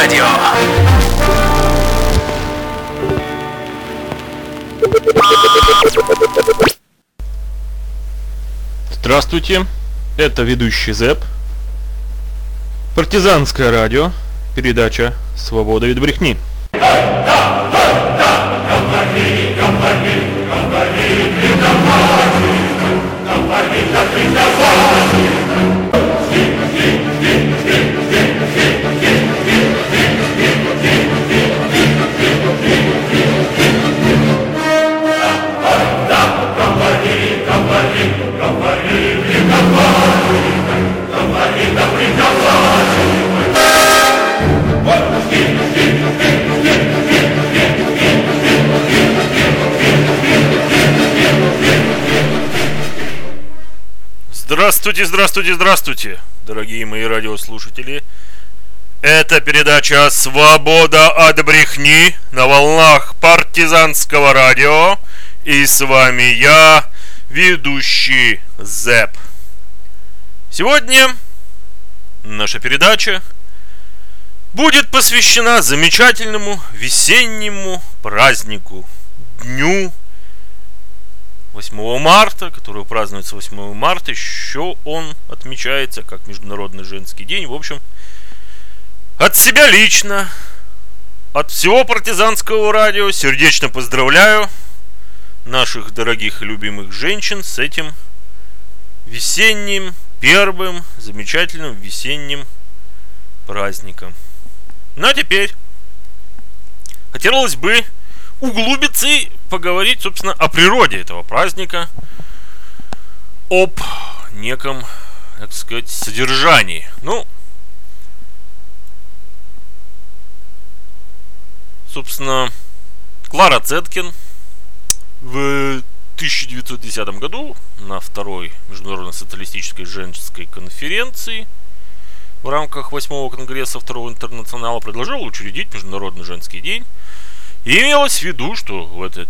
радио. Здравствуйте, это ведущий ЗЭП. Партизанское радио, передача «Свобода від брехни». Здравствуйте, здравствуйте, здравствуйте, дорогие мои радиослушатели. Это передача «Свобода от брехни» на волнах партизанского радио. И с вами я, ведущий Зэп. Сегодня наша передача будет посвящена замечательному весеннему празднику, Дню 8 марта, который празднуется 8 марта, еще он отмечается как Международный женский день. В общем, от себя лично, от всего партизанского радио сердечно поздравляю наших дорогих и любимых женщин с этим весенним, первым, замечательным весенним праздником. Ну а теперь хотелось бы углубиться поговорить, собственно, о природе этого праздника, об неком, так сказать, содержании. Ну, собственно, Клара Цеткин в 1910 году на второй международной социалистической женской конференции в рамках 8 конгресса второго интернационала предложила учредить Международный женский день и имелось в виду, что в этот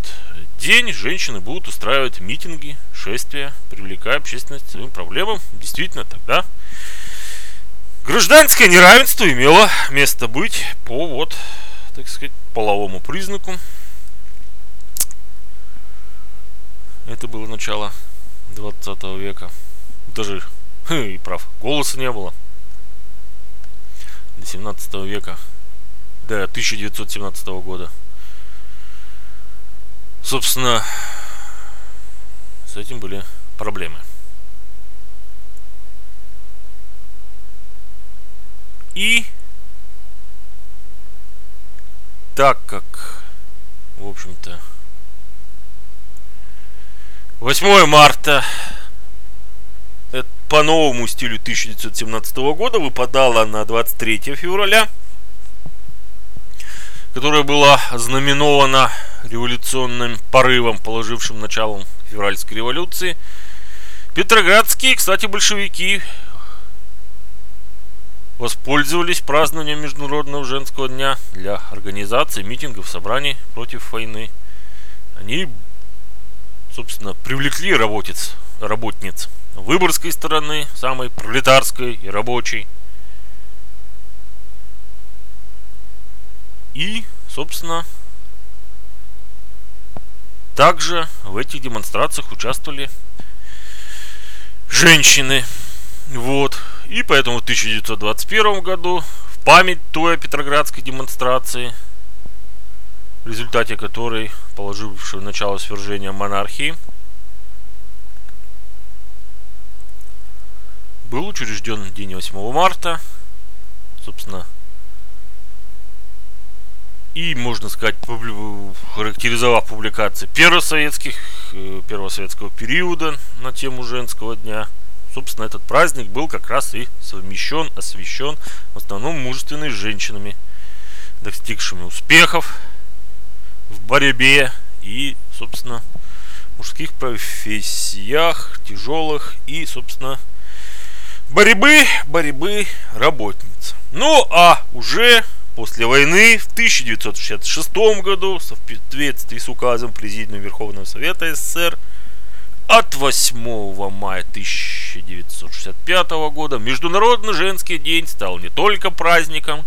день женщины будут устраивать митинги, шествия, привлекая общественность к своим проблемам. Действительно, тогда гражданское неравенство имело место быть по вот, так сказать, половому признаку. Это было начало 20 века. Даже и прав, голоса не было. До 17 века. До 1917 года. Собственно, с этим были проблемы. И так как, в общем-то, 8 марта по новому стилю 1917 года выпадало на 23 февраля, которое было знаменовано революционным порывом, положившим началом февральской революции. Петроградские, кстати, большевики воспользовались празднованием Международного женского дня для организации митингов, собраний против войны. Они, собственно, привлекли работниц, работниц выборской стороны, самой пролетарской и рабочей. И, собственно, также в этих демонстрациях участвовали женщины. Вот. И поэтому в 1921 году в память той Петроградской демонстрации, в результате которой, положившего начало свержения монархии, был учрежден день 8 марта, собственно, и, можно сказать, характеризовав публикации первосоветских, э, первого советского периода на тему женского дня, собственно, этот праздник был как раз и совмещен, освещен в основном мужественными женщинами, достигшими успехов в борьбе и, собственно, мужских профессиях, тяжелых и, собственно, борьбы, борьбы работниц. Ну, а уже После войны в 1966 году в соответствии с указом Президиума Верховного Совета СССР от 8 мая 1965 года Международный женский день стал не только праздником,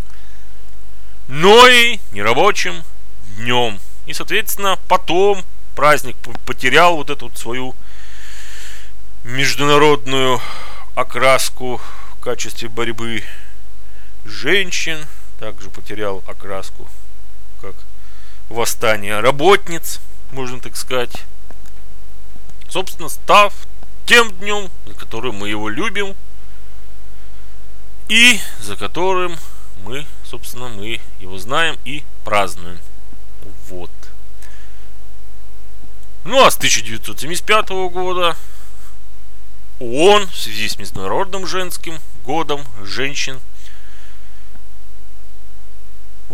но и нерабочим днем. И, соответственно, потом праздник потерял вот эту вот свою международную окраску в качестве борьбы женщин, также потерял окраску как восстание работниц, можно так сказать. Собственно, став тем днем, за которым мы его любим, и за которым мы, собственно, мы его знаем и празднуем. Вот. Ну а с 1975 года ООН в связи с Международным женским годом женщин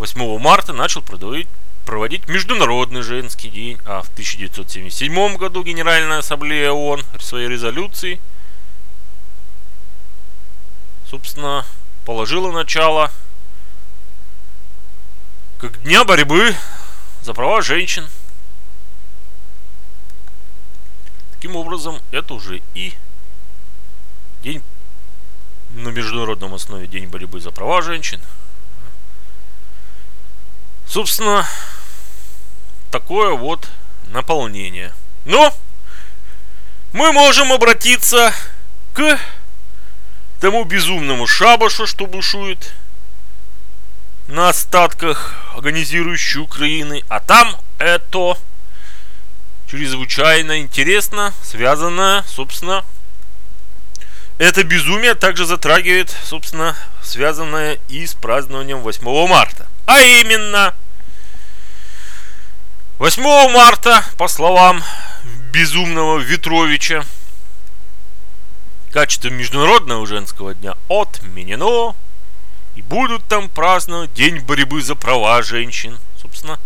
8 марта начал проводить, проводить Международный женский день, а в 1977 году Генеральная Ассамблея ООН в своей резолюции собственно положила начало как дня борьбы за права женщин. Таким образом, это уже и день на международном основе День борьбы за права женщин. Собственно, такое вот наполнение. Но мы можем обратиться к тому безумному шабашу, что бушует на остатках организирующей Украины. А там это чрезвычайно интересно, связано, собственно, это безумие также затрагивает, собственно, связанное и с празднованием 8 марта. А именно, 8 марта, по словам безумного Ветровича, в качестве Международного женского дня отменено, и будут там праздновать День борьбы за права женщин. Собственно,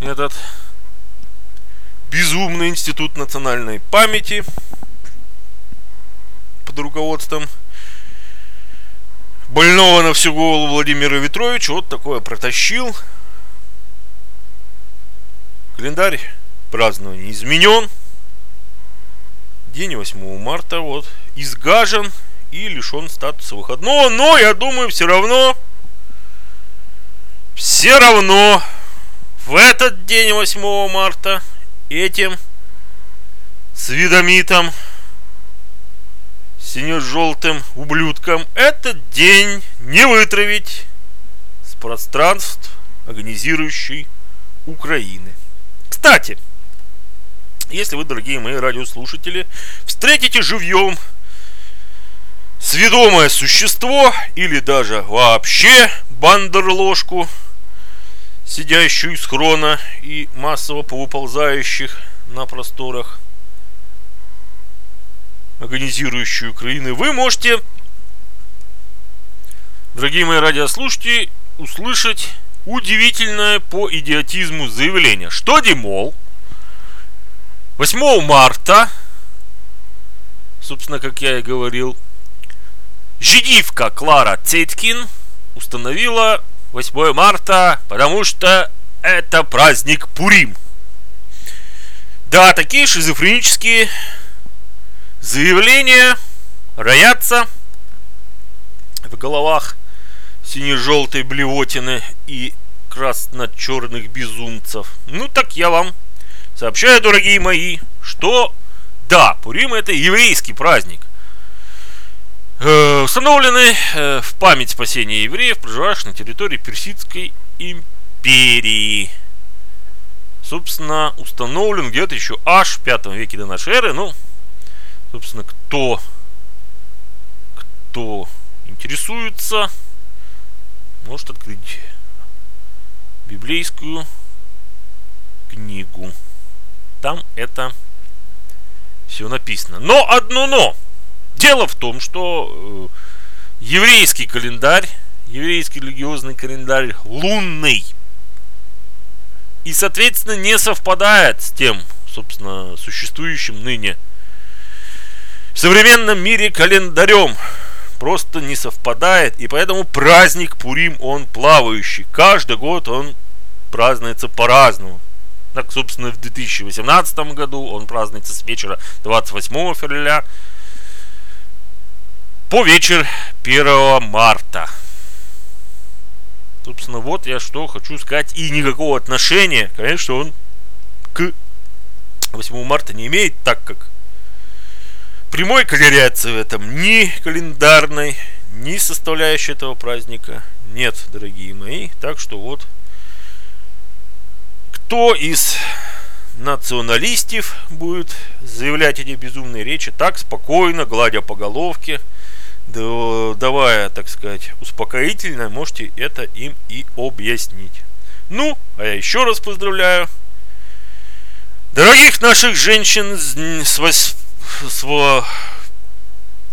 этот безумный институт национальной памяти – под руководством больного на всю голову Владимира Ветровича вот такое протащил. Календарь празднования изменен. День 8 марта вот изгажен и лишен статуса выходного. Но я думаю, все равно, все равно в этот день 8 марта этим свидомитом сине-желтым ублюдкам этот день не вытравить с пространств организирующей Украины. Кстати, если вы, дорогие мои радиослушатели, встретите живьем сведомое существо или даже вообще бандерложку, сидящую из хрона и массово повыползающих на просторах организирующей Украины, вы можете, дорогие мои радиослушатели, услышать удивительное по идиотизму заявление, что, Димол, 8 марта, собственно, как я и говорил, жидивка Клара Цеткин установила 8 марта, потому что это праздник Пурим. Да, такие шизофренические Заявления роятся в головах сине-желтой блевотины и красно-черных безумцев. Ну так я вам сообщаю, дорогие мои, что да, Пурим это еврейский праздник. Э, установленный э, в память спасения евреев, проживающих на территории Персидской империи. Собственно, установлен где-то еще аж в пятом веке до нашей эры, ну, собственно, кто, кто интересуется, может открыть библейскую книгу. Там это все написано. Но одно но. Дело в том, что э, еврейский календарь, еврейский религиозный календарь лунный. И, соответственно, не совпадает с тем, собственно, существующим ныне в современном мире календарем просто не совпадает, и поэтому праздник Пурим, он плавающий. Каждый год он празднуется по-разному. Так, собственно, в 2018 году он празднуется с вечера 28 февраля по вечер 1 марта. Собственно, вот я что хочу сказать. И никакого отношения, конечно, он к 8 марта не имеет, так как прямой корреляции в этом ни календарной, ни составляющей этого праздника нет, дорогие мои. Так что вот, кто из националистов будет заявлять эти безумные речи так спокойно, гладя по головке, давая, так сказать, успокоительное, можете это им и объяснить. Ну, а я еще раз поздравляю дорогих наших женщин с, с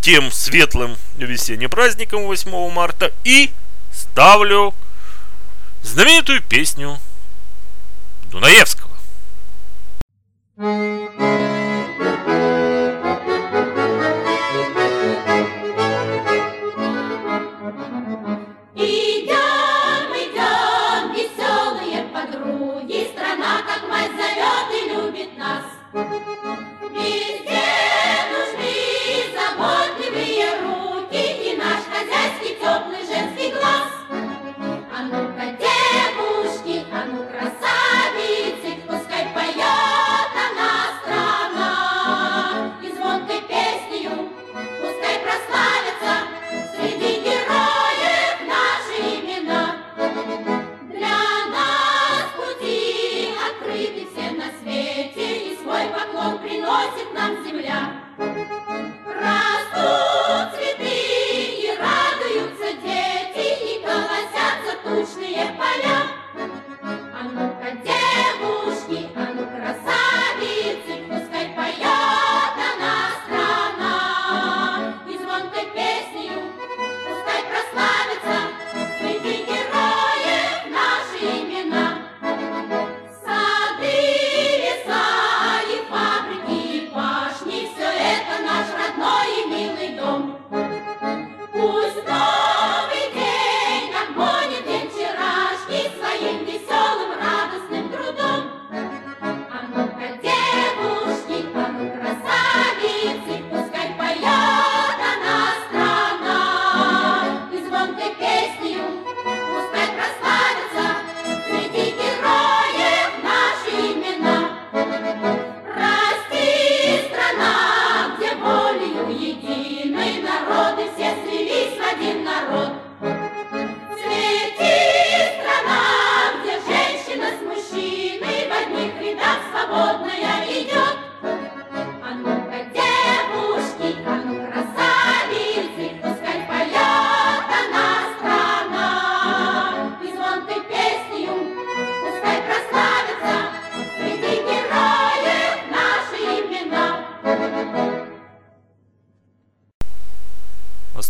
тем светлым весенним праздником 8 марта и ставлю знаменитую песню Дунаевского.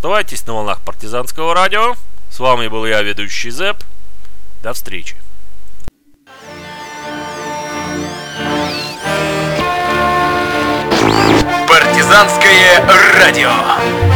Оставайтесь на волнах партизанского радио. С вами был я, ведущий Зэп. До встречи. Партизанское радио.